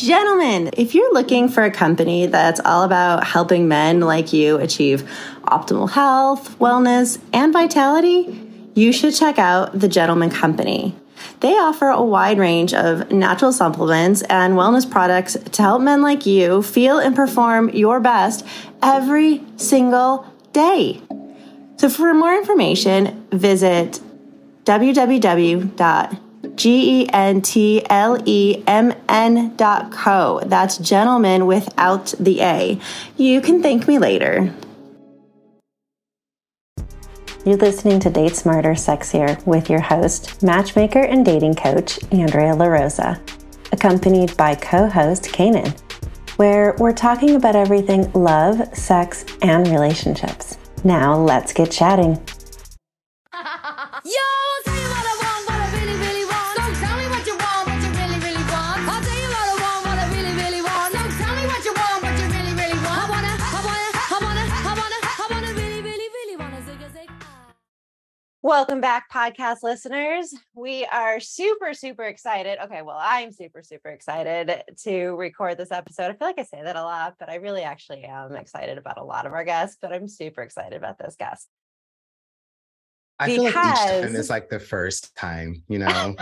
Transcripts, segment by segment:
Gentlemen, if you're looking for a company that's all about helping men like you achieve optimal health, wellness, and vitality, you should check out The Gentleman Company. They offer a wide range of natural supplements and wellness products to help men like you feel and perform your best every single day. So, for more information, visit www.gentlemen.co. That's gentlemen without the A. You can thank me later. You're listening to Date Smarter, Sexier with your host, matchmaker and dating coach, Andrea LaRosa, accompanied by co host Canaan, where we're talking about everything love, sex, and relationships. Now let's get chatting. Welcome back, podcast listeners. We are super, super excited. Okay, well, I'm super, super excited to record this episode. I feel like I say that a lot, but I really actually am excited about a lot of our guests, but I'm super excited about this guest. I because... feel like each time is like the first time, you know?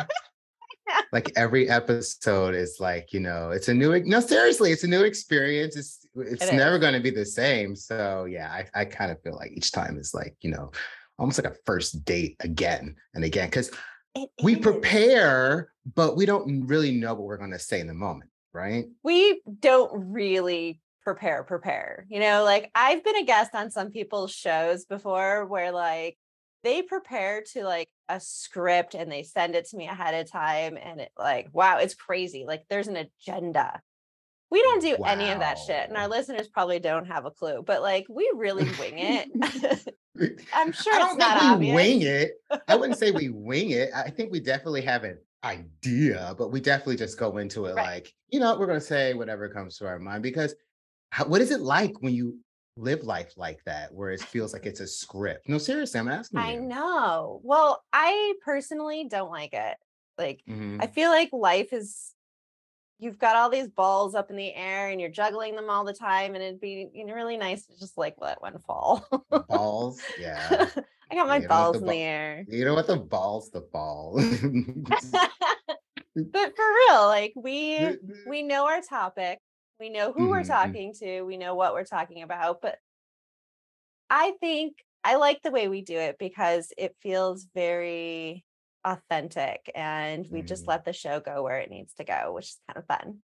like every episode is like, you know, it's a new, no, seriously, it's a new experience. It's, it's it never going to be the same. So yeah, I, I kind of feel like each time is like, you know, almost like a first date again and again because we prepare but we don't really know what we're going to say in the moment right? We don't really prepare prepare you know like i've been a guest on some people's shows before where like they prepare to like a script and they send it to me ahead of time and it like wow it's crazy like there's an agenda we don't do wow. any of that shit and our listeners probably don't have a clue but like we really wing it I'm sure I don't think we obvious. wing it. I wouldn't say we wing it. I think we definitely have an idea, but we definitely just go into it right. like, you know, we're going to say whatever comes to our mind because how, what is it like when you live life like that where it feels like it's a script? No, seriously, I'm asking I know. Well, I personally don't like it. Like, mm-hmm. I feel like life is you've got all these balls up in the air and you're juggling them all the time and it'd be you know really nice to just like let one fall. Balls? Yeah. I got my you balls in the air. you know what the balls the ball. But for real like we we know our topic we know who mm-hmm. we're talking to we know what we're talking about but i think i like the way we do it because it feels very authentic and we mm. just let the show go where it needs to go, which is kind of fun.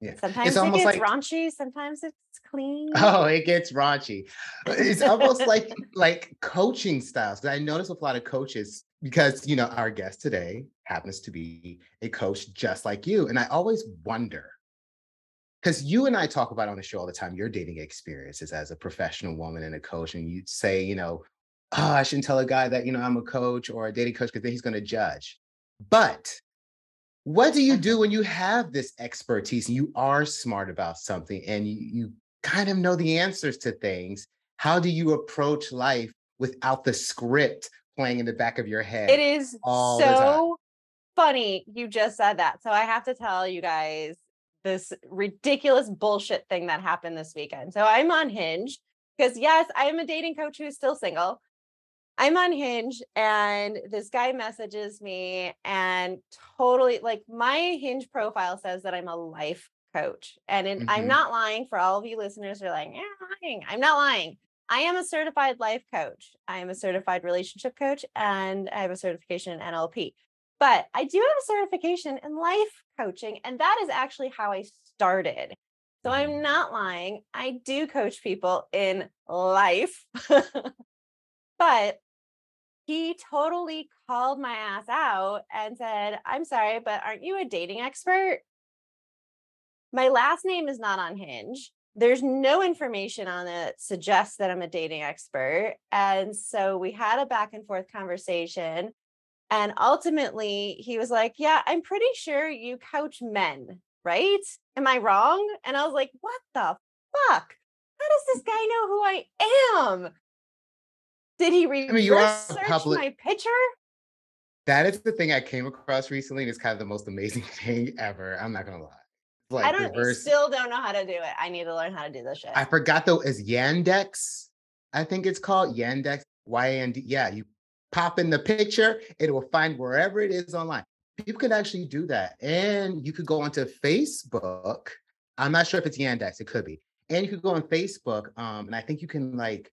Yeah. Sometimes it gets like, raunchy, sometimes it's clean. Oh, it gets raunchy. It's almost like like coaching styles. Because I notice with a lot of coaches, because you know, our guest today happens to be a coach just like you. And I always wonder, because you and I talk about on the show all the time your dating experiences as a professional woman and a coach, and you say, you know, oh, I shouldn't tell a guy that, you know, I'm a coach or a dating coach because then he's going to judge. But what do you do uh-huh. when you have this expertise and you are smart about something and you, you kind of know the answers to things? How do you approach life without the script playing in the back of your head? It is so funny you just said that. So I have to tell you guys this ridiculous bullshit thing that happened this weekend. So I'm on Hinge because yes, I am a dating coach who's still single. I'm on Hinge and this guy messages me and totally like my Hinge profile says that I'm a life coach. And in, mm-hmm. I'm not lying for all of you listeners who are like, yeah, lying. I'm not lying. I am a certified life coach. I am a certified relationship coach and I have a certification in NLP. But I do have a certification in life coaching. And that is actually how I started. So I'm mm-hmm. not lying. I do coach people in life. but he totally called my ass out and said, I'm sorry, but aren't you a dating expert? My last name is not on Hinge. There's no information on it suggests that I'm a dating expert. And so we had a back and forth conversation. And ultimately, he was like, Yeah, I'm pretty sure you coach men, right? Am I wrong? And I was like, What the fuck? How does this guy know who I am? Did he read I mean, you are public... my picture? That is the thing I came across recently, and it's kind of the most amazing thing ever. I'm not gonna lie. Like I don't reverse. still don't know how to do it. I need to learn how to do this shit. I forgot though, is Yandex, I think it's called Yandex, Y-A-N-D. Yeah, you pop in the picture, it will find wherever it is online. People can actually do that. And you could go onto Facebook. I'm not sure if it's Yandex, it could be. And you could go on Facebook. Um, and I think you can like,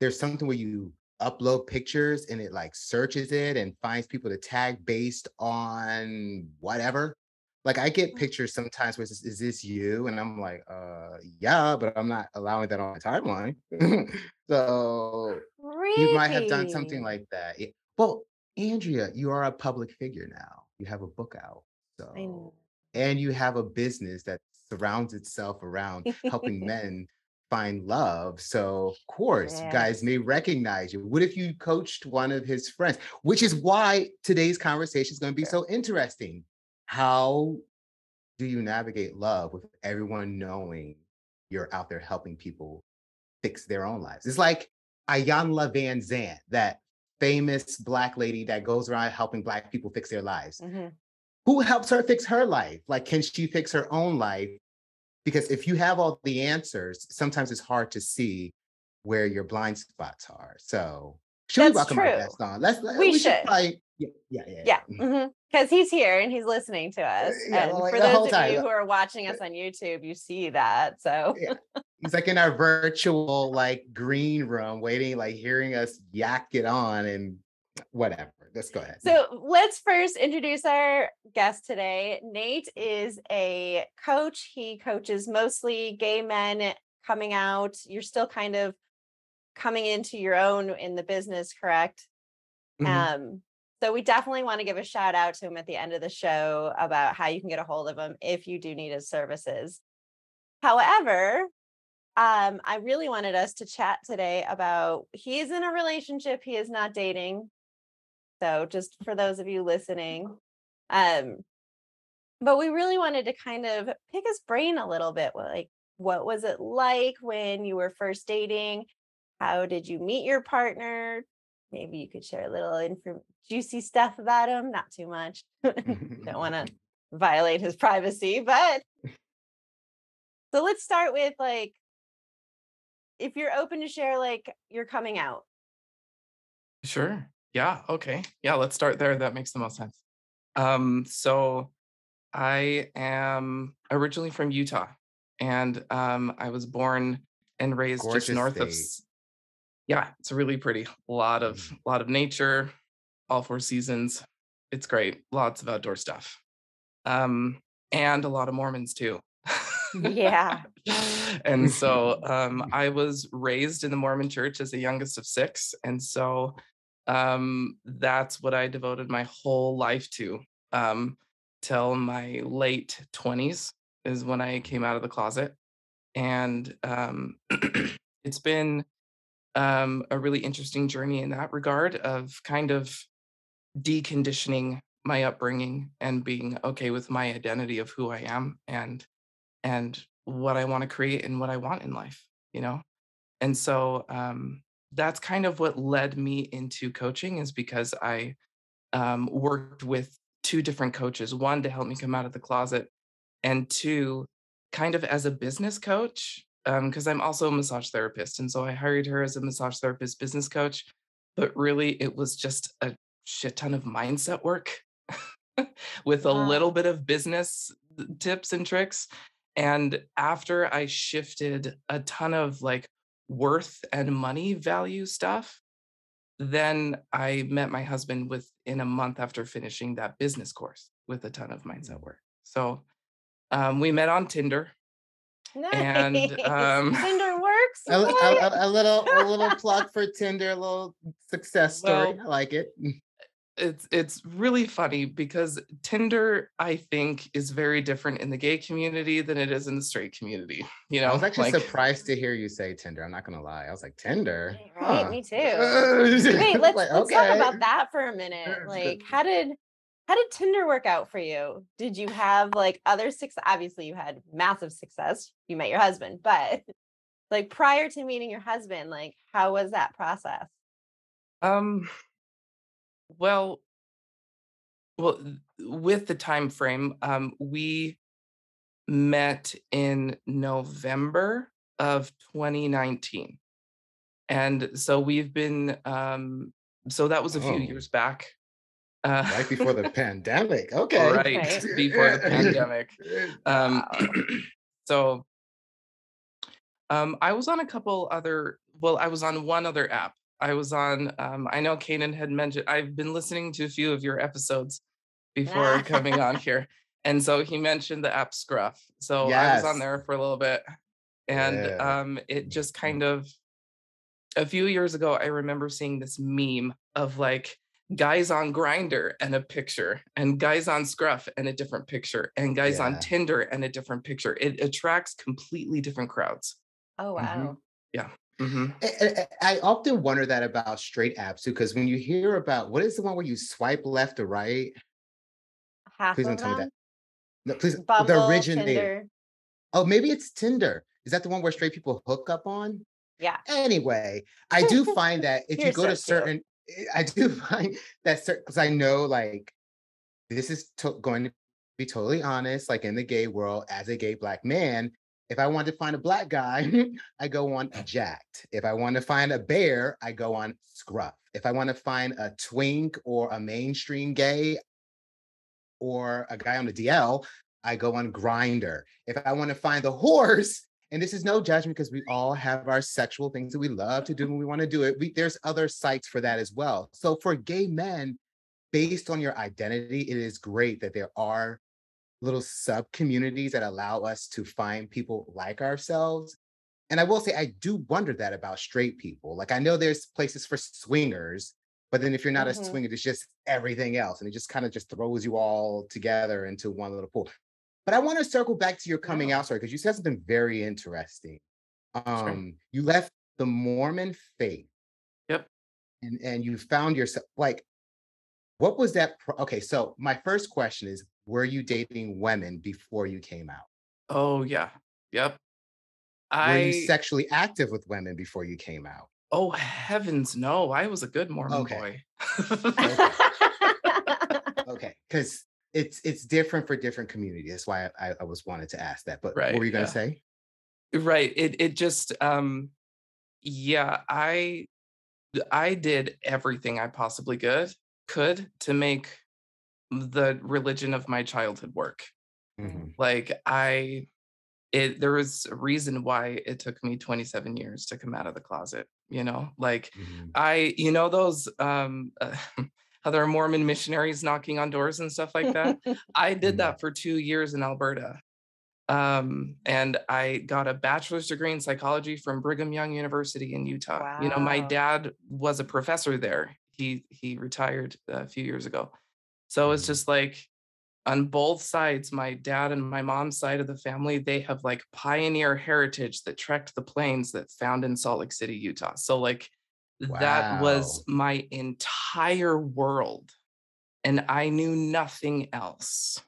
there's something where you upload pictures and it like searches it and finds people to tag based on whatever. Like I get mm. pictures sometimes where says, is this you? And I'm like, uh yeah, but I'm not allowing that on my timeline. so really? you might have done something like that. well, Andrea, you are a public figure now. You have a book out. So and you have a business that surrounds itself around helping men find love. So, of course, you guys may recognize you. What if you coached one of his friends? Which is why today's conversation is going to be so interesting. How do you navigate love with everyone knowing you're out there helping people fix their own lives? It's like Iyanla Vanzant, that famous Black lady that goes around helping Black people fix their lives. Mm-hmm. Who helps her fix her life? Like, can she fix her own life? Because if you have all the answers, sometimes it's hard to see where your blind spots are. So should That's we welcome true. our guest on? Let's we, we should. should probably, yeah, yeah, yeah. Yeah, because mm-hmm. mm-hmm. he's here and he's listening to us. Yeah, and well, for those of time. you who are watching us on YouTube, you see that. So yeah. he's like in our virtual like green room, waiting, like hearing us yak it on and whatever. Let's go ahead. So let's first introduce our guest today. Nate is a coach. He coaches mostly gay men coming out. You're still kind of coming into your own in the business, correct? Mm-hmm. Um, so we definitely want to give a shout out to him at the end of the show about how you can get a hold of him if you do need his services. However, um, I really wanted us to chat today about he is in a relationship, he is not dating. So just for those of you listening, um, but we really wanted to kind of pick his brain a little bit. Like, what was it like when you were first dating? How did you meet your partner? Maybe you could share a little inf- juicy stuff about him. Not too much. Don't want to violate his privacy, but so let's start with like if you're open to share like you're coming out. Sure. Yeah, okay. Yeah, let's start there. That makes the most sense. Um, so I am originally from Utah and um, I was born and raised Gorgeous just north state. of yeah, it's really pretty. A lot of mm. lot of nature, all four seasons. It's great. Lots of outdoor stuff. Um, and a lot of Mormons too. yeah. and so um, I was raised in the Mormon church as the youngest of six. And so um, that's what I devoted my whole life to. Um, till my late 20s is when I came out of the closet. And um, it's been um, a really interesting journey in that regard of kind of deconditioning my upbringing and being okay with my identity of who I am and and what I want to create and what I want in life, you know? And so um, that's kind of what led me into coaching is because I um, worked with two different coaches, one to help me come out of the closet, and two, kind of as a business coach, because um, I'm also a massage therapist. And so I hired her as a massage therapist business coach. But really, it was just a shit ton of mindset work with a little bit of business tips and tricks. And after I shifted a ton of like worth and money value stuff, then I met my husband within a month after finishing that business course with a ton of mindset work. So um, we met on Tinder. Nice. And um, Tinder works. A, a, a, little a little plug for Tinder, a little success story. Well, I like it it's it's really funny because Tinder, I think, is very different in the gay community than it is in the straight community. You know, I was actually like, surprised to hear you say Tinder. I'm not gonna lie. I was like, Tinder. Right, huh. me too. Wait, let's like, let's talk about that for a minute. Like, how did how did Tinder work out for you? Did you have like other success? Obviously, you had massive success. You met your husband, but like prior to meeting your husband, like how was that process? Um, well, well, with the time frame, um, we met in November of 2019. And so we've been, um, so that was a few Oh. years back. Right Uh, before the pandemic. Okay. right Okay. before the pandemic. Um, so um, I was on a couple other, well, I was on one other app. I was on, um, I know Canaan had mentioned, I've been listening to a few of your episodes before coming on here. And so he mentioned the app Scruff. So I was on there for a little bit. And Yeah. um, it just kind of, a few years ago, I remember seeing this meme of like guys on Grindr and a picture, and guys on Scruff and a different picture, and guys on Tinder and a different picture. It attracts completely different crowds. Oh Mhm. wow. Mhm. I, I- I often wonder that about straight apps too, because when you hear about what is the one where you swipe left or right? Half Please don't tell me that. No, please, Bumble, the originator. Tinder. Oh, maybe it's Tinder. Is that the one where straight people hook up on? Yeah. Anyway, I do find that if you go so to certain, eh, I do find that certain because I know like this is to- going to be totally honest, like in the gay world, as a gay black man, if I want to find a black guy, I go on Jack'd. If I want to find a bear, I go on Scruff. If I want to find a twink or a mainstream gay or a guy on the DL, I go on Grindr. If I want to find the horse, and this is no judgment because we all have our sexual things that we love to do when we want to do it. We, there's other sites for that as well. So for gay men, based on your identity, it is great that there are little sub communities that allow us to find people like ourselves. And I will say, I do wonder that about straight people. Like, I know there's places for swingers, but then if you're not Mhm. a swinger, it's just everything else. And it just kind of just throws you all together into one little pool. But I want to circle back to your coming out story because you said something very interesting. Um, you left the Mormon faith. Yep. And and you found yourself like, what was that? Pro- okay, so my first question is, were you dating women before you came out? Oh yeah. Yep. Were I you sexually active with women before you came out? oh heavens no, I was a good Mormon Okay. boy. Okay, because it's it's different for different communities. That's why I, I was wanted to ask that. But Right, what were you gonna yeah. say? right. It it just um yeah, I I did everything I possibly could could to make the religion of my childhood work. Mhm. Like I it there was a reason why it took me 27 years to come out of the closet, you know? Like Mhm. I you know those um uh, how there are Mormon missionaries knocking on doors and stuff like that? I did Mhm. that for 2 years in Alberta. Um and I got a bachelor's degree in psychology from Brigham Young University in Utah. You know, my dad was a professor there. He he retired a few years ago. So it's just like on both sides, my dad and my mom's side of the family, they have like pioneer heritage that trekked the plains that found in Salt Lake City, Utah. So like that was my entire world. And I knew nothing else.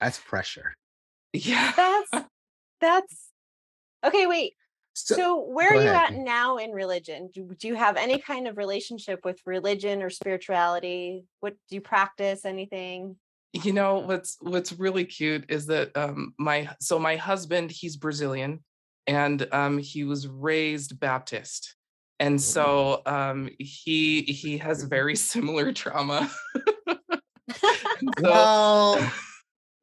That's pressure. Yeah. that's that's okay. Wait. So, where are you ahead. at now in religion? Do, do you have any kind of relationship with religion or spirituality? What do you practice? Anything? you know what's what's really cute is that um my so my husband he's brazilian and um he was raised baptist and so um he he has very similar trauma so, Well,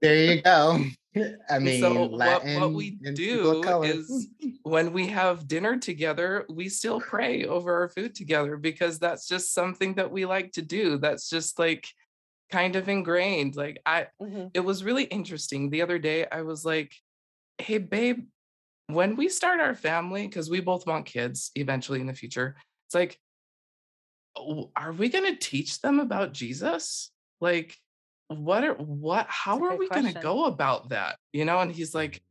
there you go. I mean, so what, Latin what we and people of do is when we have dinner together we still pray over our food together because that's just something that we like to do that's just like kind of ingrained like i Mhm. it was really interesting. The other day, I was like, hey, babe, when we start our family, because we both want kids eventually in the future, it's like, "Oh, are we going to teach them about Jesus? Like, what are, what, how a are we going to go about that? You know? And he's like,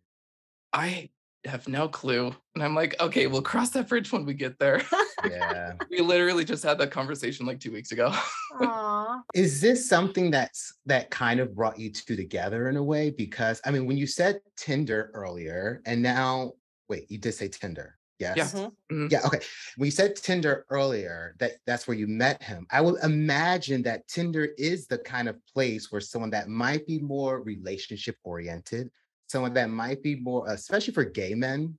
I have no clue. And I'm like, okay, we'll cross that bridge when we get there. yeah. we literally just had that conversation like two weeks ago. Aw. Is this something that's that kind of brought you two together in a way? Because I mean, when you said Tinder earlier, and now wait, you did say Tinder. Yes. Mhm. Mhm. Yeah. Okay. When you said Tinder earlier, that that's where you met him. I would imagine that Tinder is the kind of place where someone that might be more relationship oriented, someone that might be more, especially for gay men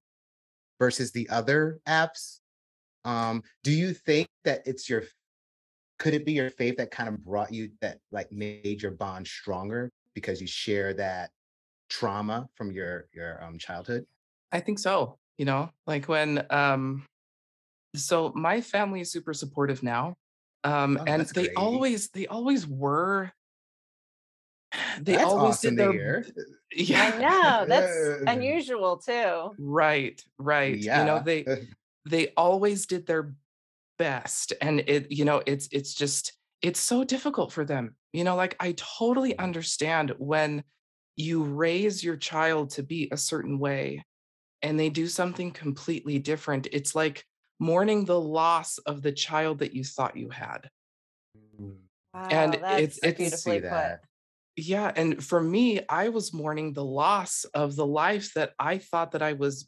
versus the other apps. Um, do you think that it's your could it be your faith that kind of brought you that like made your bond stronger because you share that trauma from your your um childhood? I think so. You know, like when um so my family is super supportive now. Um Oh, and they great. always they always were they That's always awesome did to their hear. I yeah know that's unusual too. right right you know they they always did their best and it you know it's it's just it's so difficult for them you know like i totally understand when you raise your child to be a certain way and they do something completely different it's like mourning the loss of the child that you thought you had Mm, Wow, And that's it's- I beautifully put. that. yeah and for me i was mourning the loss of the life that i thought that i was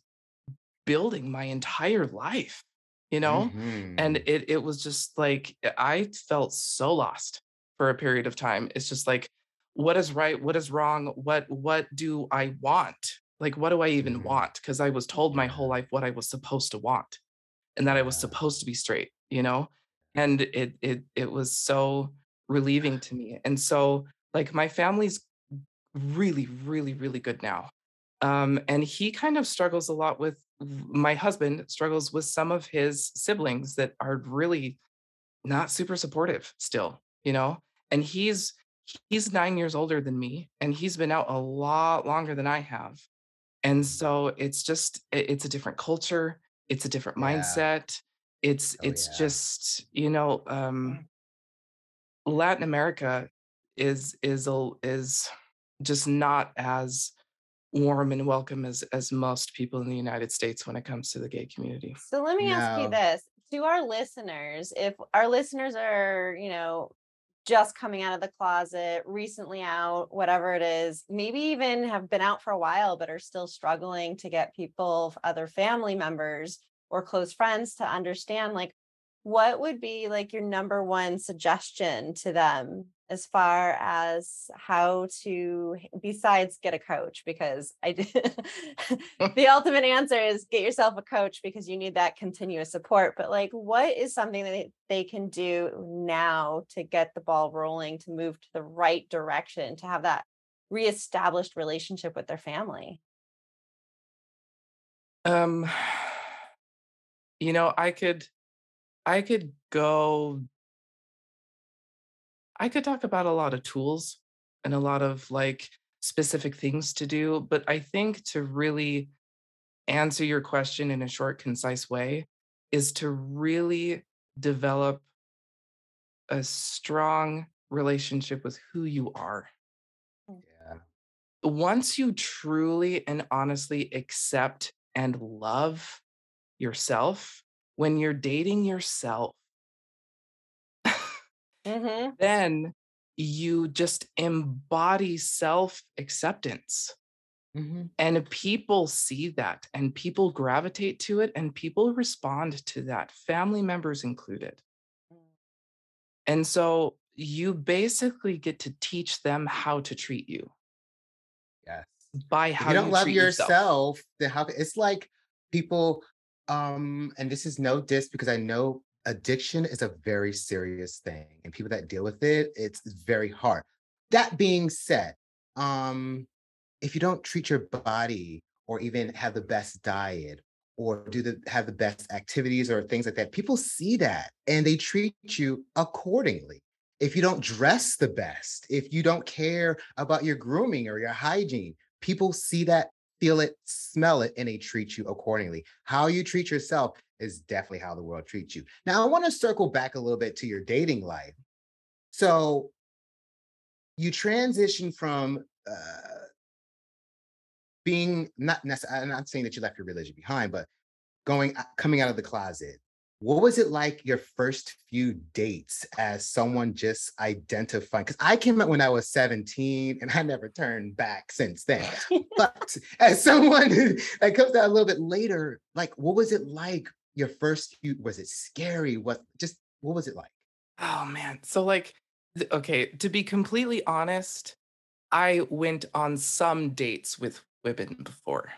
building my entire life you know and Mhm. it it was just like I felt so lost for a period of time. It's just like, what is right? What is wrong? What what do I want? Like, what do I even Mhm. want? Because I was told my whole life what I was supposed to want, and that I was supposed to be straight, you know. And it it it was so relieving to me. And so, like, my family's really, really, really good now. Um, and he kind of struggles a lot with my husband struggles with some of his siblings that are really not super supportive still, you know? And he's he's 9 years older than me and he's been out a lot longer than I have. And so it's just it- it's a different culture, it's a different Yeah. mindset. It's Oh, it's yeah. just, you know, um Latin America is is a, is just not as warm and welcome as as most people in the United States when it comes to the gay community. So let me ask you this to our listeners, if our listeners are, you know, just coming out of the closet, recently out, whatever it is, maybe even have been out for a while, but are still struggling to get people, other family members or close friends to understand, like, what would be like your number one suggestion to them as far as how to, besides get a coach? Because I did the ultimate answer is get yourself a coach because you need that continuous support. But like, what is something that they- they can do now to get the ball rolling, to move to the right direction, to have that reestablished relationship with their family? Um you know, I could I could go I could talk about a lot of tools and a lot of like specific things to do, but I think to really answer your question in a short, concise way is to really develop a strong relationship with who you are. Mm. Yeah. Once you truly and honestly accept and love yourself, when you're dating yourself, Mm-hmm. then you just embody self acceptance. Mhm. And people see that and people gravitate to it and people respond to that, family members included. And so you basically get to teach them how to treat you Yes. by how you don't love treat yourself, then how it's like people um and this is no diss because I know addiction is a very serious thing and people that deal with it it's very hard. That being said, um if you don't treat your body or even have the best diet or do the have the best activities or things like that, people see that and they treat you accordingly. If you don't dress the best, if you don't care about your grooming or your hygiene, people see that, feel it, smell it, and they treat you accordingly. How you treat yourself is definitely how the world treats you. Now, I want to circle back a little bit to your dating life. So, you transition from uh, being not necessarily, I'm not saying that you left your religion behind, but going, coming out of the closet. What was it like your first few dates as someone just identifying? Because I came out when I was 17 and I never turned back since then. but as someone that comes out a little bit later, like what was it like your first few? Was it scary? What just what was it like? Oh man. So like okay, to be completely honest, I went on some dates with women before.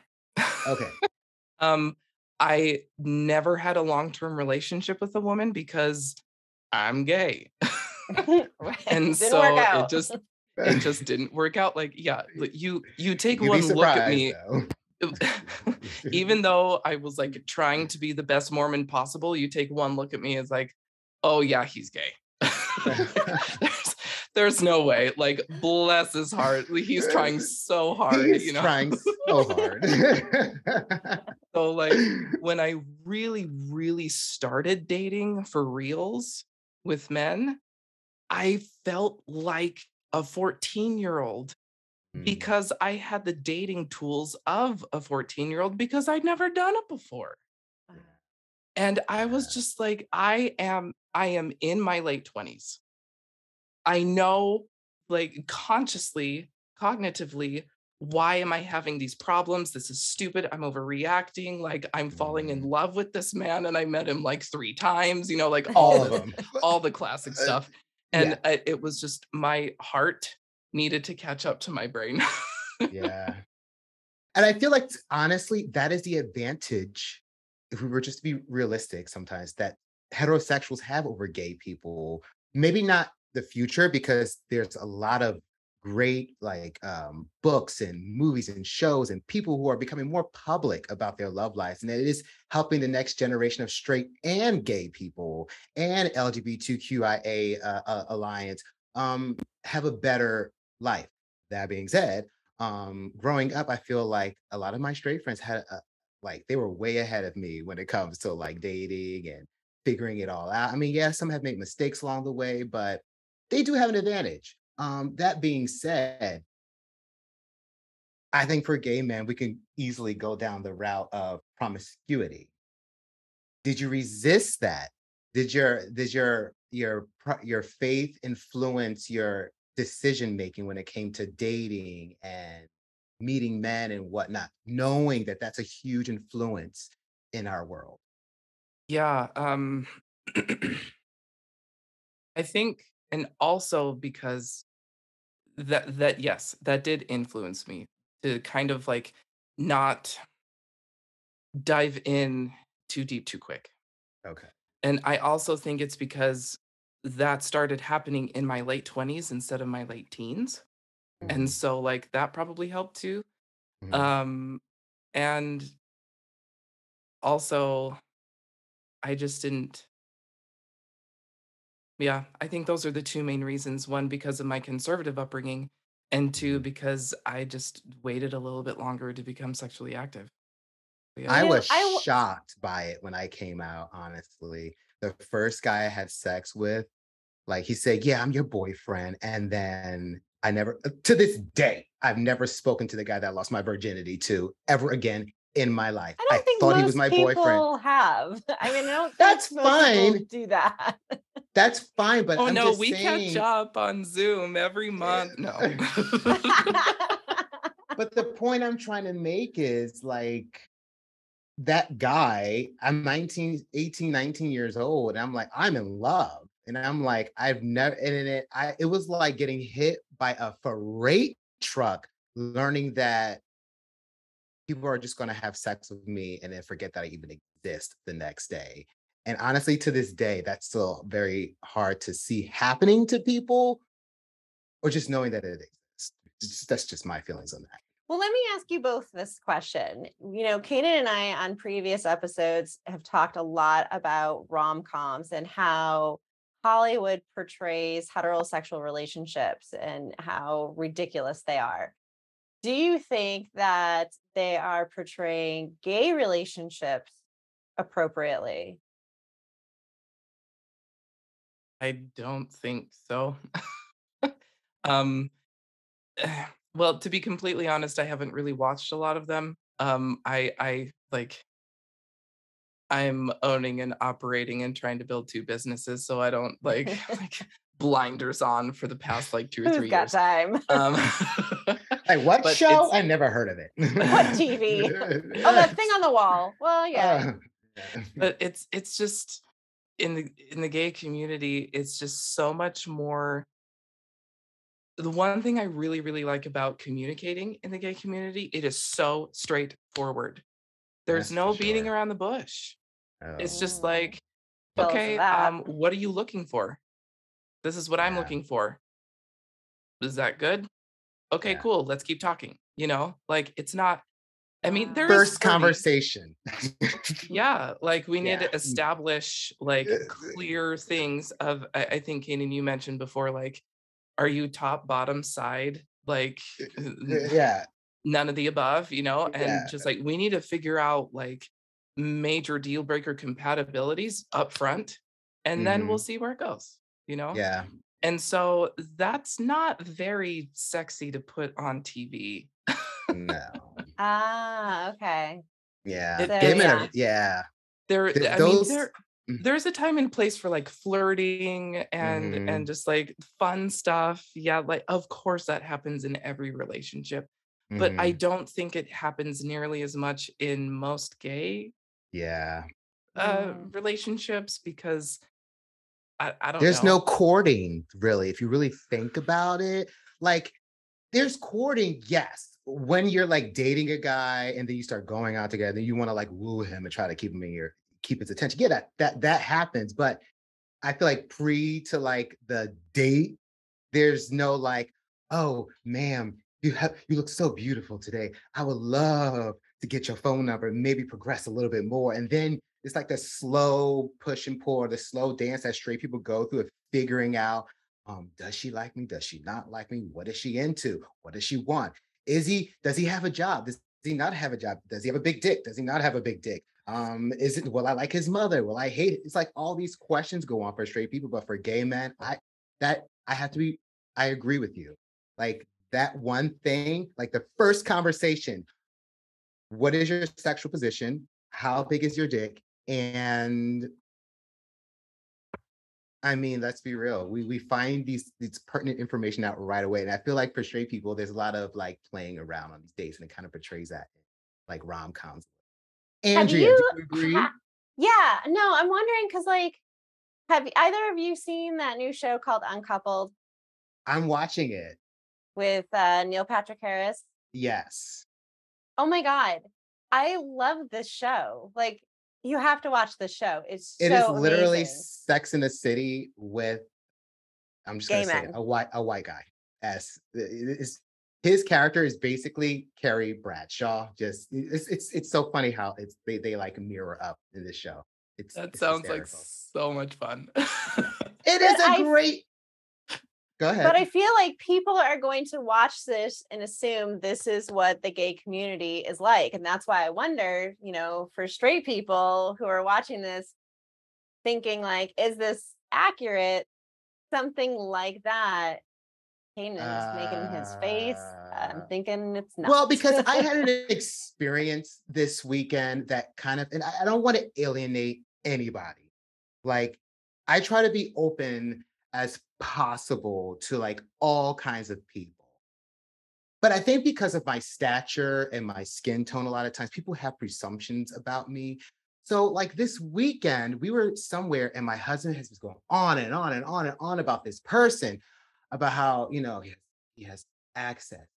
Okay. um, I never had a long-term relationship with a woman because I'm gay. and so it just it just didn't work out. Like, yeah, you you take You'd one look at me. even though I was like trying to be the best Mormon possible, you take one look at me as like, oh yeah, he's gay. there's, there's no way. Like, bless his heart. He's trying so hard. He's you know, trying so hard. so, like, when I really, really started dating for reals with men, I felt like a 14 year old mm. because I had the dating tools of a 14 year old because I'd never done it before. And I was just like, I am, I am in my late 20s. I know, like, consciously, cognitively, why am I having these problems? This is stupid. I'm overreacting. Like, I'm falling in mm. love with this man, and I met him like three times, you know, like all of them, all the classic uh, stuff. And yeah. I, it was just my heart needed to catch up to my brain. yeah. And I feel like, honestly, that is the advantage if we were just to be realistic sometimes that heterosexuals have over gay people maybe not the future because there's a lot of great like um, books and movies and shows and people who are becoming more public about their love lives and it is helping the next generation of straight and gay people and lgbtqia uh, uh, alliance um, have a better life that being said um, growing up i feel like a lot of my straight friends had a, like they were way ahead of me when it comes to like dating and figuring it all out. I mean, yeah, some have made mistakes along the way, but they do have an advantage. Um, that being said, I think for gay men, we can easily go down the route of promiscuity. Did you resist that? Did your did your your your faith influence your decision making when it came to dating and meeting men and whatnot, knowing that that's a huge influence in our world. Yeah. Um, I think, and also because that, that, yes, that did influence me to kind of like not dive in too deep too quick. Okay. And I also think it's because that started happening in my late 20s instead of my late teens. And mm-hmm. so like that probably helped too. Mhm. Um, and also I just didn't yeah, I think those are the two main reasons. One, because of my conservative upbringing, and two, mm-hmm. because I just waited a little bit longer to become sexually active. Yeah. I was I w- shocked by it when I came out, honestly. The first guy I had sex with, like he said, Yeah, I'm your boyfriend. And then I never, uh, to this day, I've never spoken to the guy that I lost my virginity to ever again in my life. I don't I think thought he was my boyfriend. Have I mean, I don't. That's fine. Do that. That's fine, but oh I'm no, we saying... catch up on Zoom every month. No. but the point I'm trying to make is like that guy. I'm 19, 18, 19 years old, and I'm like, I'm in love. And I'm like, I've never, and it, I, it was like getting hit by a freight truck, learning that people are just going to have sex with me and then forget that I even exist the next day. And honestly, to this day, that's still very hard to see happening to people or just knowing that it exists. That's just my feelings on that. Well, let me ask you both this question. You know, Canaan and I on previous episodes have talked a lot about rom coms and how Hollywood portrays heterosexual relationships and how ridiculous they are. Do you think that they are portraying gay relationships appropriately? I don't think so. um, well, to be completely honest, I haven't really watched a lot of them. Um, I, I like I'm owning and operating and trying to build two businesses, so I don't like like blinders on for the past like two or three Who's got years. time? Um, like what show? I never heard of it. what TV? oh, that thing on the wall. Well, yeah. Uh, but it's it's just in the in the gay community, it's just so much more the one thing I really, really like about communicating in the gay community, it is so straightforward. There's That's no for beating sure. around the bush. It's Oh. just Mm. like, Tell okay, um, what are you looking for? This is what I'm looking for. Is that good? Okay, Yeah. cool. Let's keep talking. You know, like it's not, I mean, there is First flirting. conversation. Yeah, like we need Yeah. to establish like Uh, clear things of I, I think Canaan, you mentioned before, like, are you top, bottom, side? Like yeah. none of the above, you know? And Yeah. just like we need to figure out like major deal breaker compatibilities up front and then we'll see where it goes, you know? Mm-hmm. Yeah. And so that's not very sexy to put on TV. No. Ah, okay. Yeah. It- Gay it's- men are- yeah. there Th- i mean those- there Mm. There's a time and place for like flirting and Mhm. and just like fun stuff yeah like of course that happens in every relationship but i Mhm. don't think it happens nearly as much in most gay yeah. uh Mm. relationships because i, I don't There's know no courting, really. If you really think about it, like there's courting, yes. When you're like dating a guy and then you start going out together, you want to like woo him and try to keep him in your keep his attention. Yeah, that that that happens. But I feel like pre to like the date, there's no like, oh, ma'am, you have you look so beautiful today. I would love to get your phone number maybe progress a little bit more. And then it's like the slow push and pull, the slow dance that straight people go through of figuring out, um, does she like me? Does she not like me? What is she into? What does she want? Is he, does he have a job? Does he not have a job? Does he have a big dick? Does he not have a big dick? Um, is it will I like his mother? Will I hate it? It's like all these questions go on for straight people, but for gay men, I that I have to be, I agree with you. Like that one thing, like the first conversation, what is your sexual position? How big is your dick? And I mean, let's be real. We we find these these pertinent information out right away. And I feel like for straight people, there's a lot of like playing around on these dates, and it kind of portrays that like rom coms. Have Andrea, you do you agree? ha- yeah, no, I'm wondering because like have either of you seen that new show called Uncoupled I'm watching it. with uh Neil Patrick Harris? Yes. Oh my god. I love this show. Like you have to watch this show. It's It is so literally amazing. Sex in the City with I'm just Gay gonna say it, a white a white guy. S is his character is basically Carrie Bradshaw. Just it's it's it's so funny how it's they they like mirror up in this show. It's that it's sounds like so much fun it is But a I- great. Go ahead. But I feel like people are going to watch this and assume this is what the gay community is like. And that's why I wonder, you know, for straight people who are watching this, thinking like, is this accurate? Something like that. Canaan is making his face. I'm Uh, thinking it's not. Well, because I had an experience this weekend that kind of, and I I don't want to alienate anybody. Like, I try to be open as possible to like all kinds of people. But I think because of my stature and my skin tone, a lot of times people have presumptions about me. So, like this weekend, we were somewhere and my husband has been going on and on and on and on about this person, about how, you know, he has, he has access,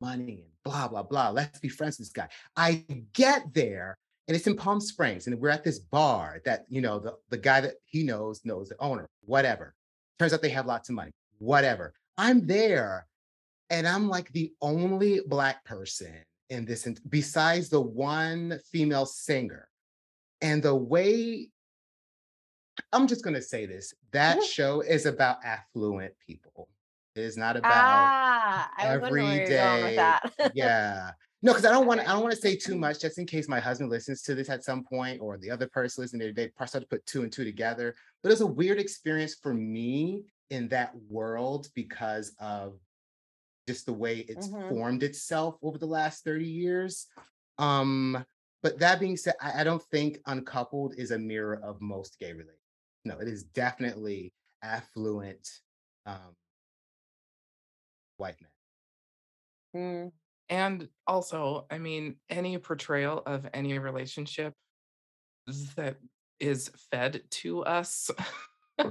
money, and blah, blah, blah. Let's be friends with this guy. I get there and it's in Palm Springs and we're at this bar that, you know, the, the guy that he knows knows the owner, whatever. Turns out they have lots of money, whatever. I'm there and I'm like the only Black person in this, besides the one female singer. And the way, I'm just going to say this that show is about affluent people. It is not about ah, I was wondering where you're going with everyday- that. yeah. No, because I don't want I don't want to say too much just in case my husband listens to this at some point or the other person listening, they probably start to put two and two together. But it's a weird experience for me in that world because of just the way it's Mhm. formed itself over the last 30 years. Um, but that being said, I, I don't think uncoupled is a mirror of most gay relationships. No, it is definitely affluent um white men. Mm, And also, I mean, any portrayal of any relationship that is fed to us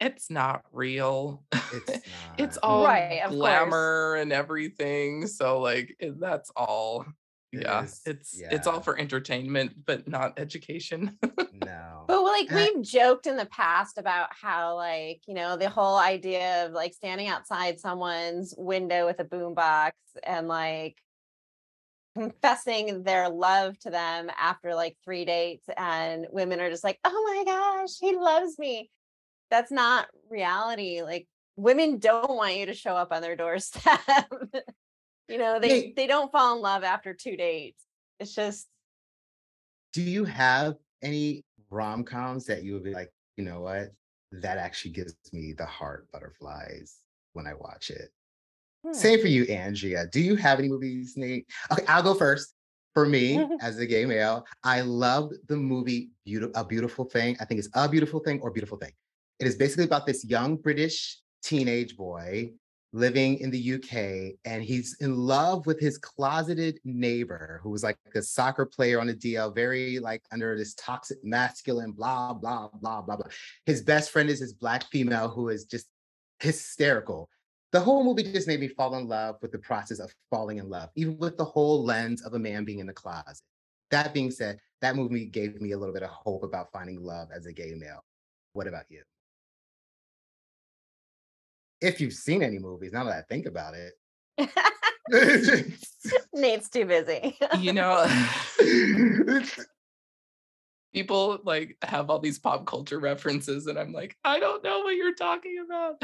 it's not real. It's not. it's all Right, of course. glamour and everything. So like that's all. It yeah, is- it's it's all for entertainment, but not education. no. But like eh. we've joked in the past about how like, you know, the whole idea of like standing outside someone's window with a boombox and like confessing their love to them after like three dates and women are just like, "Oh my gosh, he loves me." That's not reality. Like women don't want you to show up on their doorstep. you know, they Hey. they don't fall in love after two dates. It's just Do you have any rom coms that you would be like, you know what? That actually gives me the heart butterflies when I watch it. hmm. Same for you, Andrea. Do you have any movies, Nate? Okay, I'll go first. For me, as a gay male, I loved the movie Beautiful, A Beautiful Thing. I think it's A Beautiful Thing or Beautiful Thing. It is basically about this young British teenage boy living in the UK, and he's in love with his closeted neighbor, who was like a soccer player on the DL, very like under this toxic masculine, blah, blah, blah, blah, blah. His best friend is his black female who is just hysterical the whole movie just made me fall in love with the process of falling in love, even with the whole lens of a man being in the closet. That being said, that movie gave me a little bit of hope about finding love as a gay male. What about you? If you've seen any movies, now that I think about it. Nate's too busy. you know, people like have all these pop culture references, and I'm like, I don't know what you're talking about.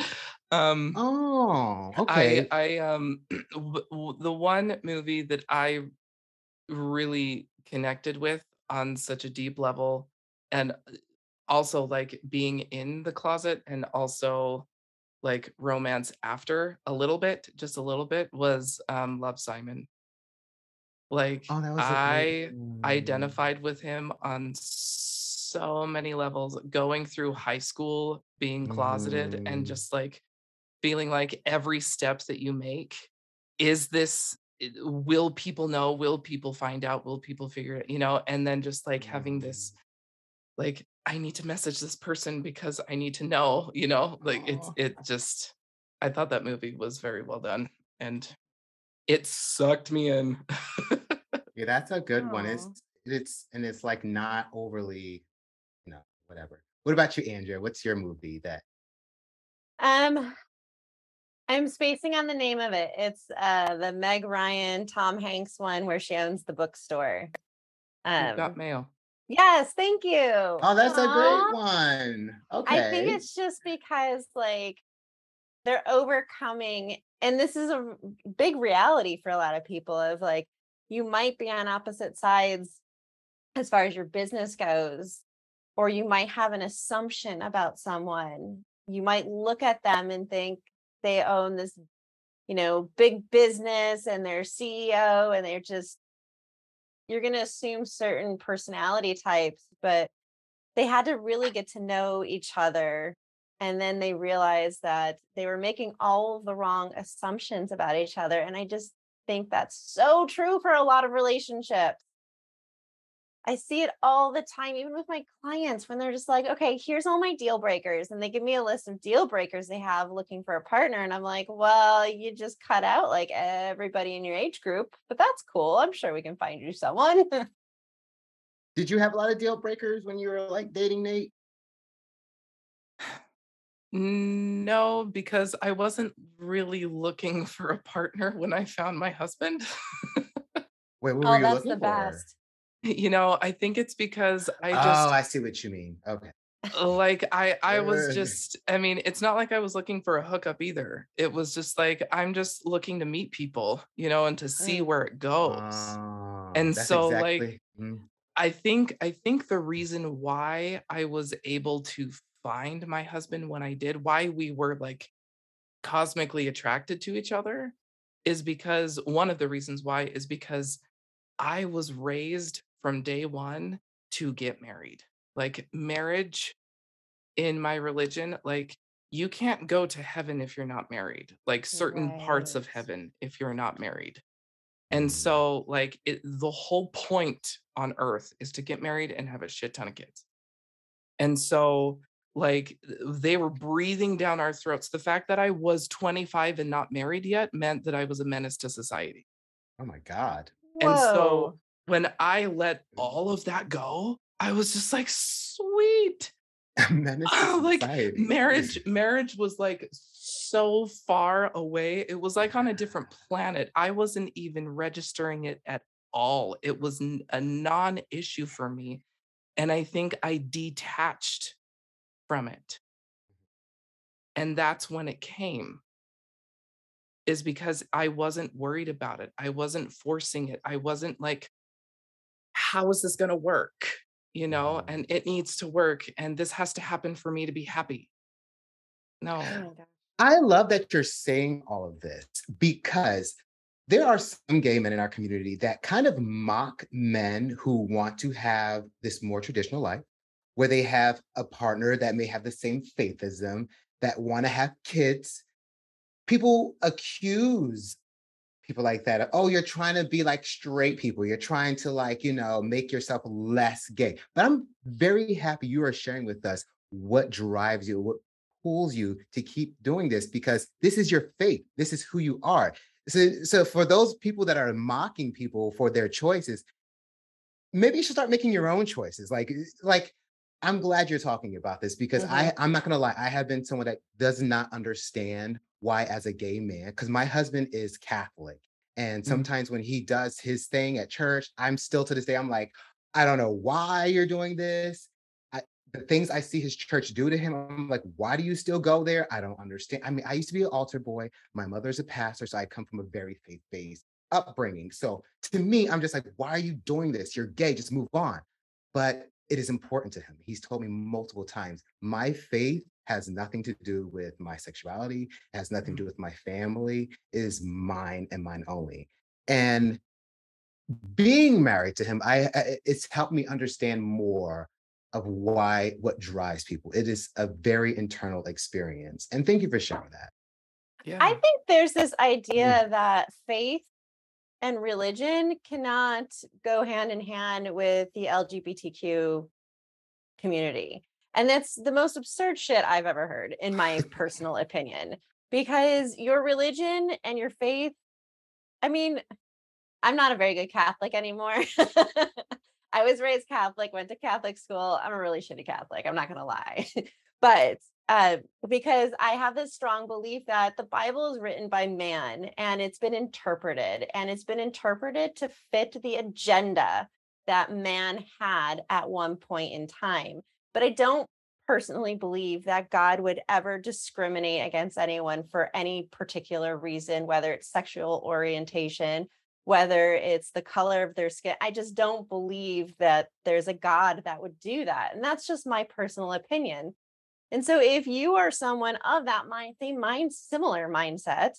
Um, oh, okay. I I um w- w- the one movie that I really connected with on such a deep level and uh, also like being in the closet and also like romance after a little bit just a little bit was um love simon. Like oh, that was a i great identified with him on so many levels going through high school being closeted and Mhm. just like feeling like every step that you make is this will people know? Will people find out? Will people figure it you know? And then just like having this like i need to message this person because i need to know you know like it's it just i thought that movie was very well done and it sucked me in Yeah, that's a good one. It's it's and it's like not overly, you know, whatever. What about you, Andrea? What's your movie that Um, I'm spacing on the name of it. It's uh the Meg Ryan, Tom Hanks one where she owns the bookstore. You've got Um, mail yes, thank you. Oh, that's a great one. Okay. I think it's just because like they're overcoming, and this is a big reality for a lot of people of like you might be on opposite sides as far as your business goes, or you might have an assumption about someone. You might look at them and think they own this, you know, big business and they're CEO and they're just you're going to assume certain personality types, but they had to really get to know each other. And then they realized that they were making all the wrong assumptions about each other. And I just think that's so true for a lot of relationships. I see it all the time, even with my clients, when they're just like, okay, here's all my deal breakers. And they give me a list of deal breakers they have looking for a partner. And I'm like, well, you just cut out like everybody in your age group, but that's cool. I'm sure we can find you someone. Did you have a lot of deal breakers when you were like dating Nate? No, because I wasn't really looking for a partner when I found my husband. Wait, what were oh, you that's looking the for? best. You know, I think it's because I just. oh, I see what you mean. Okay. like I I was just I mean, it's not like I was looking for a hookup either. It was just like I'm just looking to meet people, you know, and to see where it goes. Oh, And so, like, exactly- mm, I think I think the reason why I was able to find my husband when I did, why we were like cosmically attracted to each other is because one of the reasons why is because I was raised from day 1 to get married. Like marriage in my religion, like you can't go to heaven if you're not married. Like certain parts of heaven if you're not married. And Mm. so, like, it, the whole point on earth is to get married and have a shit ton of kids. And so, like they were breathing down our throats. The fact that I was 25 and not married yet meant that I was a menace to society. Oh my God. And so when I let all of that go, I was just like, sweet. like marriage, marriage was like so far away. It was like on a different planet. I wasn't even registering it at all. It was a non issue for me. And I think I detached from it. And that's when it came, is because I wasn't worried about it. I wasn't forcing it. I wasn't like, how is this going to work? You know, mm-hmm. and it needs to work. And this has to happen for me to be happy. No. Oh I love that you're saying all of this because there are some gay men in our community that kind of mock men who want to have this more traditional life, where they have a partner that may have the same faith as them, that want to have kids. People accuse people like that. Oh, you're trying to be like straight people. You're trying to like, you know, make yourself less gay. But I'm very happy you are sharing with us what drives you, what pulls you to keep doing this because this is your faith. This is who you are. So, so for those people that are mocking people for their choices, maybe you should start making your own choices. Like, like I'm glad you're talking about this because mm-hmm. I, I'm not gonna lie, I have been someone that does not understand why, as a gay man, because my husband is Catholic. And mm-hmm. sometimes mm-hmm. when he does his thing at church, I'm still to this day, I'm like, I don't know why you're doing this the things I see his church do to him, I'm like, why do you still go there? I don't understand. I mean, I used to be an altar boy. My mother's a pastor, so I come from a very faith-based upbringing. So to me, I'm just like, why are you doing this? You're gay, just move on. But it is important to him. He's told me multiple times, my faith has nothing to do with my sexuality, has nothing to do mm-hmm. with my family, is mine and mine only. And being married to him, I it's helped me understand more of why what drives people. It is a very internal experience. And thank you for sharing that. Yeah. I think there's this idea that faith and religion cannot go hand in hand with the LGBTQ community. And that's the most absurd shit I've ever heard, in my personal opinion, because your religion and your faith, I mean, I'm not a very good Catholic anymore. I was raised Catholic, went to Catholic school. I'm a really shitty Catholic. I'm not going to lie. but uh, because I have this strong belief that the Bible is written by man and it's been interpreted and it's been interpreted to fit the agenda that man had at one point in time. But I don't personally believe that God would ever discriminate against anyone for any particular reason, whether it's sexual orientation whether it's the color of their skin. I just don't believe that there's a God that would do that. And that's just my personal opinion. And so if you are someone of that mind, same mind, similar mindset,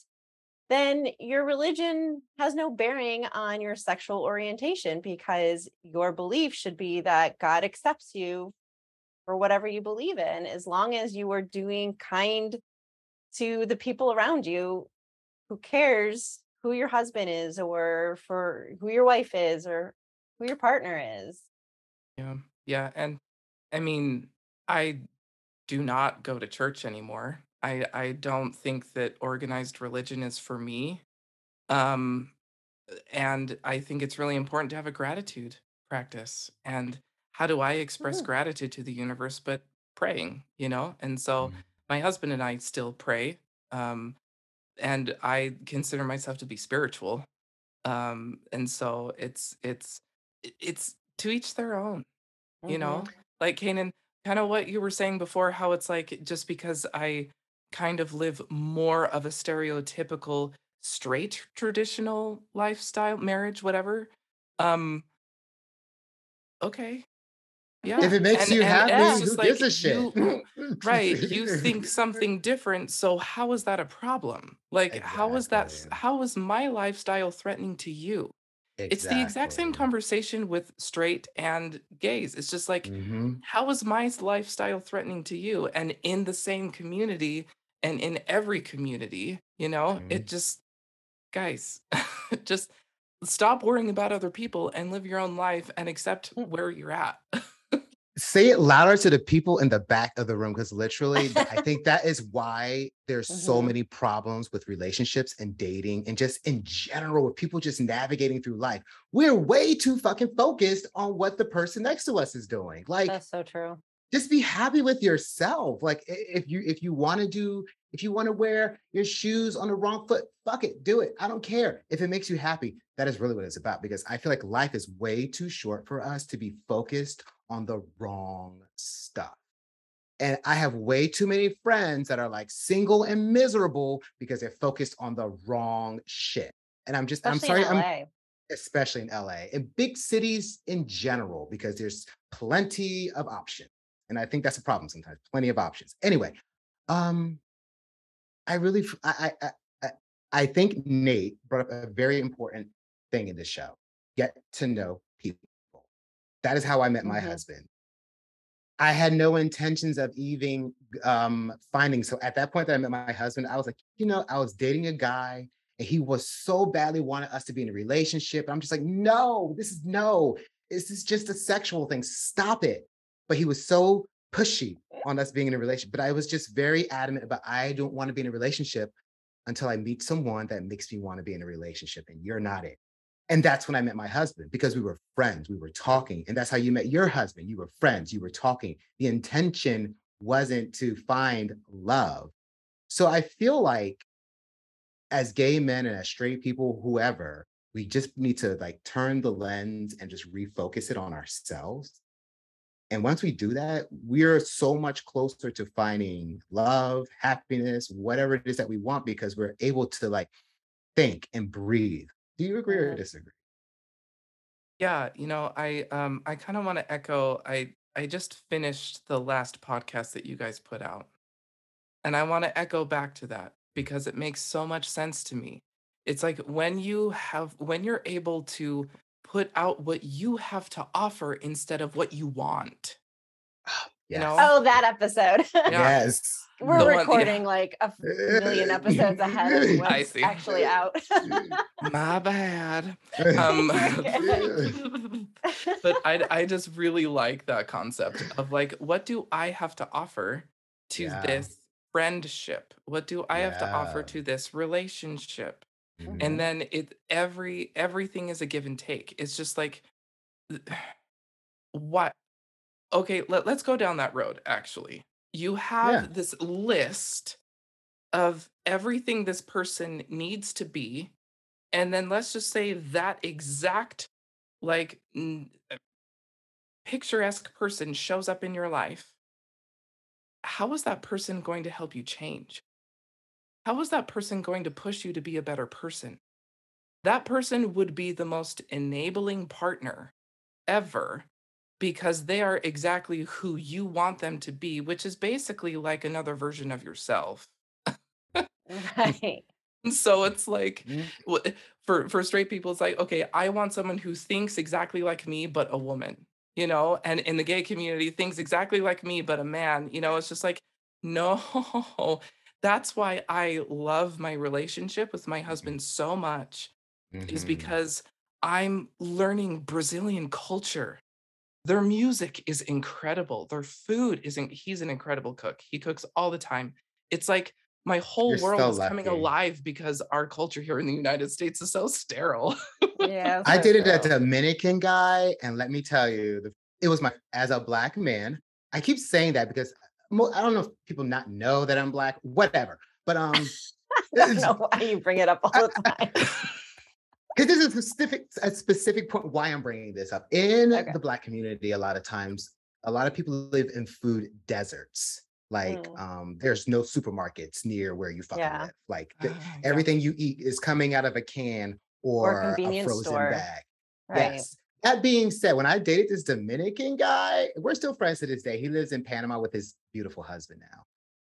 then your religion has no bearing on your sexual orientation because your belief should be that God accepts you for whatever you believe in, as long as you are doing kind to the people around you. Who cares who your husband is or for who your wife is or who your partner is. Yeah. Yeah. And I mean, I do not go to church anymore. I, I don't think that organized religion is for me. Um, and I think it's really important to have a gratitude practice. And how do I express mm. gratitude to the universe but praying, you know? And so mm. my husband and I still pray. Um, and I consider myself to be spiritual. Um, and so it's it's it's to each their own, you know. Mm-hmm. Like Canaan, kind of what you were saying before, how it's like just because I kind of live more of a stereotypical straight traditional lifestyle, marriage, whatever. Um, okay, yeah. If it makes and, you and happy, who like, gives a shit? You, right. You think something different. So how is that a problem? Like, exactly. how is that how is my lifestyle threatening to you? Exactly. It's the exact same conversation with straight and gays. It's just like, mm-hmm. how is my lifestyle threatening to you? And in the same community and in every community, you know, mm-hmm. it just, guys, just stop worrying about other people and live your own life and accept mm. where you're at. Say it louder to the people in the back of the room because literally i think that is why there's mm-hmm. so many problems with relationships and dating and just in general with people just navigating through life. We're way too fucking focused on what the person next to us is doing like that's so true. just be happy with yourself like if you if you want to do if you want to wear your shoes on the wrong foot fuck it do it i don't care. If it makes you happy that is really what it's about because i feel like life is way too short for us to be focused on the wrong stuff. And I have way too many friends that are like single and miserable because they're focused on the wrong shit. And I'm just, especially I'm sorry, I'm especially in LA and big cities in general, because there's plenty of options. And I think that's a problem sometimes, plenty of options. Anyway, um, I really, I, I, I, I think Nate brought up a very important thing in this show get to know people. That is how I met my mm-hmm. husband. I had no intentions of even um, finding. So at that point that I met my husband, I was like, you know, I was dating a guy and he was so badly wanted us to be in a relationship. I'm just like, no, this is no, this is just a sexual thing. Stop it. But he was so pushy on us being in a relationship. But I was just very adamant about I don't want to be in a relationship until I meet someone that makes me want to be in a relationship. And you're not it. And that's when I met my husband because we were friends, we were talking. And that's how you met your husband. You were friends, you were talking. The intention wasn't to find love. So I feel like as gay men and as straight people, whoever, we just need to like turn the lens and just refocus it on ourselves. And once we do that, we're so much closer to finding love, happiness, whatever it is that we want, because we're able to like think and breathe do you agree or disagree? Yeah, you know, I um I kind of want to echo I I just finished the last podcast that you guys put out. And I want to echo back to that because it makes so much sense to me. It's like when you have when you're able to put out what you have to offer instead of what you want. You know? Oh, that episode. Yeah. Yes. We're the recording one, yeah. like a million episodes ahead of what's actually out. My bad. Um, but I, I just really like that concept of like, what do I have to offer to yeah. this friendship? What do I yeah. have to offer to this relationship? Mm-hmm. And then it every everything is a give and take. It's just like what okay, let, let's go down that road actually. You have yeah. this list of everything this person needs to be. And then let's just say that exact, like, n- uh, picturesque person shows up in your life. How is that person going to help you change? How is that person going to push you to be a better person? That person would be the most enabling partner ever because they are exactly who you want them to be, which is basically like another version of yourself. right. So it's like mm-hmm. for for straight people, it's like, okay, I want someone who thinks exactly like me, but a woman, you know, and in the gay community thinks exactly like me, but a man, you know, it's just like, no, that's why I love my relationship with my husband so much, mm-hmm. is because I'm learning Brazilian culture their music is incredible. Their food is in, he's an incredible cook. He cooks all the time. It's like my whole You're world is lucky. coming alive because our culture here in the United States is so sterile. yeah. I did it a Dominican guy, and let me tell you, the, it was my as a black man. I keep saying that because I don't know if people not know that I'm black, whatever. But um, I don't know why you bring it up all the time because there's a specific a specific point why I'm bringing this up. In okay. the Black community, a lot of times, a lot of people live in food deserts. Like, mm. um, there's no supermarkets near where you fucking yeah. live. Like, the, oh, everything you eat is coming out of a can or, or a frozen store. bag. Right. Yes. That being said, when I dated this Dominican guy, we're still friends to this day. He lives in Panama with his beautiful husband now.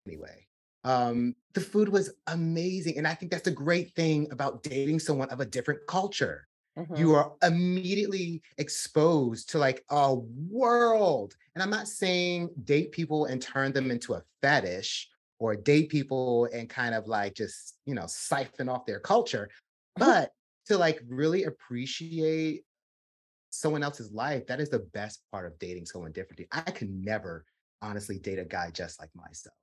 Anyway, um, the food was amazing. And I think that's a great thing about dating someone of a different culture. Mm-hmm. You are immediately exposed to like a world. And I'm not saying date people and turn them into a fetish or date people and kind of like just, you know, siphon off their culture, mm-hmm. but to like really appreciate someone else's life, that is the best part of dating someone differently. I can never honestly date a guy just like myself.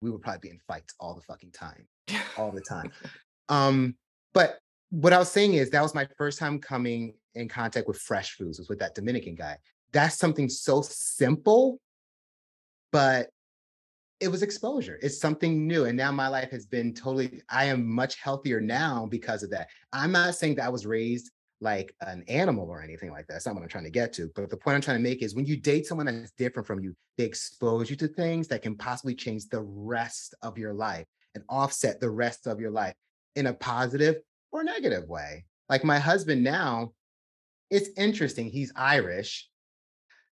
We would probably be in fights all the fucking time, all the time. um, but what I was saying is that was my first time coming in contact with fresh foods, was with that Dominican guy. That's something so simple, but it was exposure. It's something new. And now my life has been totally, I am much healthier now because of that. I'm not saying that I was raised like an animal or anything like that. That's not what I'm trying to get to. But the point I'm trying to make is when you date someone that's different from you, they expose you to things that can possibly change the rest of your life and offset the rest of your life in a positive or negative way. Like my husband now, it's interesting. He's Irish.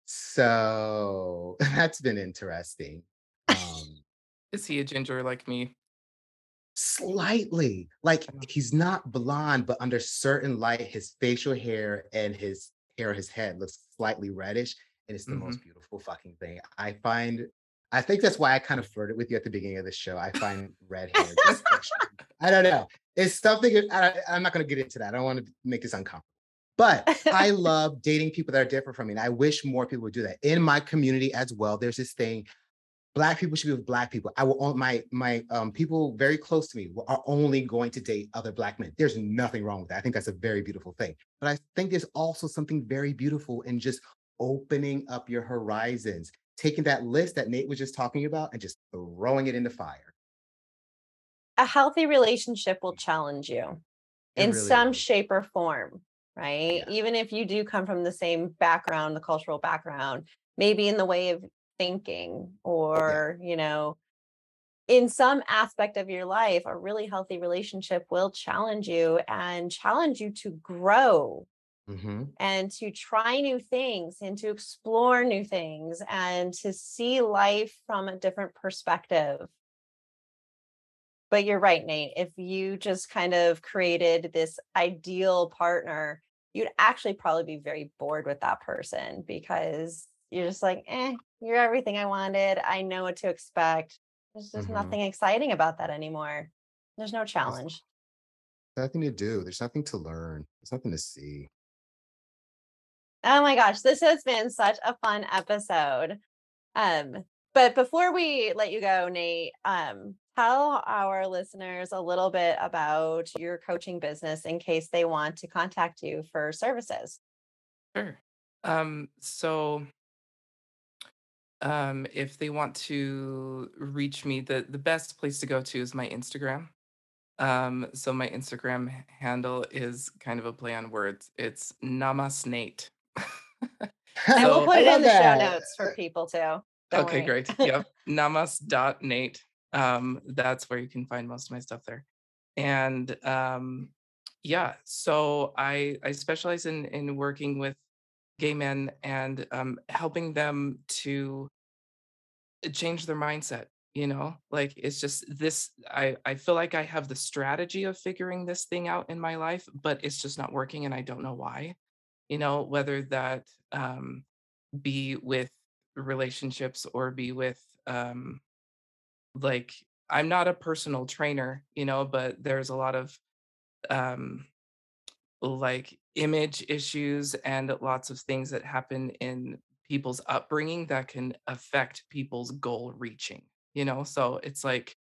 So that's been interesting. Um, Is he a ginger like me? Slightly. Like he's not blonde, but under certain light, his facial hair and his hair, his head looks slightly reddish. And it's the mm-hmm. most beautiful fucking thing. I find I think that's why I kind of flirted with you at the beginning of the show. I find red hair. I don't know. It's something. I, am not going to get into that. I don't want to make this uncomfortable. But I love dating people that are different from me. And I wish more people would do that. In my community as well, there's this thing black people should be with black people. I will my my um, people very close to me are only going to date other black men. There's nothing wrong with that. I think that's a very beautiful thing. But I think there's also something very beautiful in just opening up your horizons, taking that list that Nate was just talking about and just throwing it in the fire. A healthy relationship will challenge you it in really some will. shape or form, right? Yeah. Even if you do come from the same background, the cultural background, maybe in the way of thinking or yeah. you know in some aspect of your life a really healthy relationship will challenge you and challenge you to grow mm-hmm. and to try new things and to explore new things and to see life from a different perspective but you're right nate if you just kind of created this ideal partner you'd actually probably be very bored with that person because you're just like, eh, you're everything I wanted. I know what to expect. There's just mm-hmm. nothing exciting about that anymore. There's no challenge. There's nothing to do. There's nothing to learn. There's nothing to see. Oh my gosh, this has been such a fun episode. Um, but before we let you go, Nate, um, tell our listeners a little bit about your coaching business in case they want to contact you for services. Sure. Um, so um, if they want to reach me, the the best place to go to is my Instagram. Um, so my Instagram handle is kind of a play on words. It's Namasnate. and we'll put it in the that. show notes for people too. Don't okay, worry. great. Yep. Namas.nate. Um, that's where you can find most of my stuff there. And um, yeah, so I I specialize in in working with gay men and um, helping them to change their mindset you know? Like it's just this i i feel like i have the strategy of figuring this thing out in my life but it's just not working and i don't know why you know? Whether that um be with relationships or be with um like i'm not a personal trainer you know but there's a lot of um like image issues and lots of things that happen in people's upbringing that can affect people's goal reaching you know? So it's like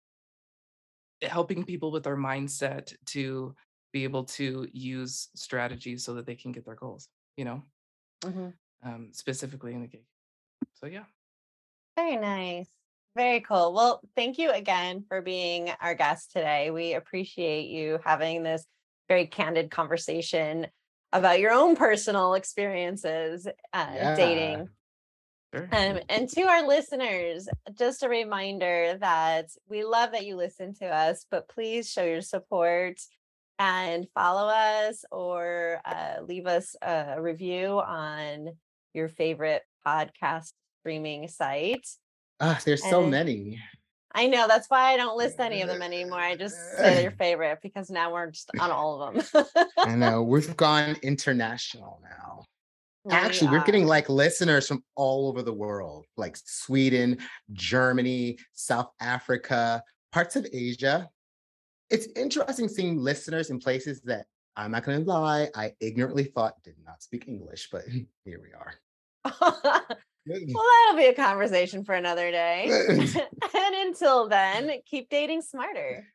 helping people with their mindset to be able to use strategies so that they can get their goals you know? Mm-hmm. um, specifically in the gig. So yeah. Very nice. Very cool. Well thank you again for being our guest today. We appreciate you having this very candid conversation about your own personal experiences uh, yeah. dating. Sure. Um, and to our listeners, just a reminder that we love that you listen to us, but please show your support and follow us or uh, leave us a review on your favorite podcast streaming site. Ah, there's and, so many. I know that's why I don't list any of them anymore. I just say your favorite because now we're just on all of them. I know we've gone international now. Actually, we're getting like listeners from all over the world, like Sweden, Germany, South Africa, parts of Asia. It's interesting seeing listeners in places that I'm not going to lie, I ignorantly thought did not speak English, but here we are. Mm. well, that'll be a conversation for another day. and until then, keep dating smarter.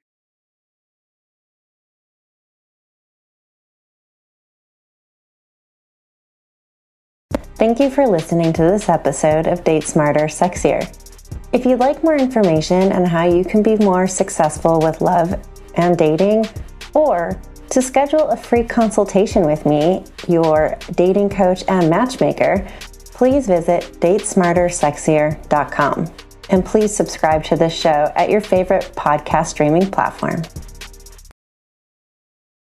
Thank you for listening to this episode of Date Smarter Sexier. If you'd like more information on how you can be more successful with love and dating, or to schedule a free consultation with me, your dating coach and matchmaker, please visit datesmartersexier.com. And please subscribe to this show at your favorite podcast streaming platform.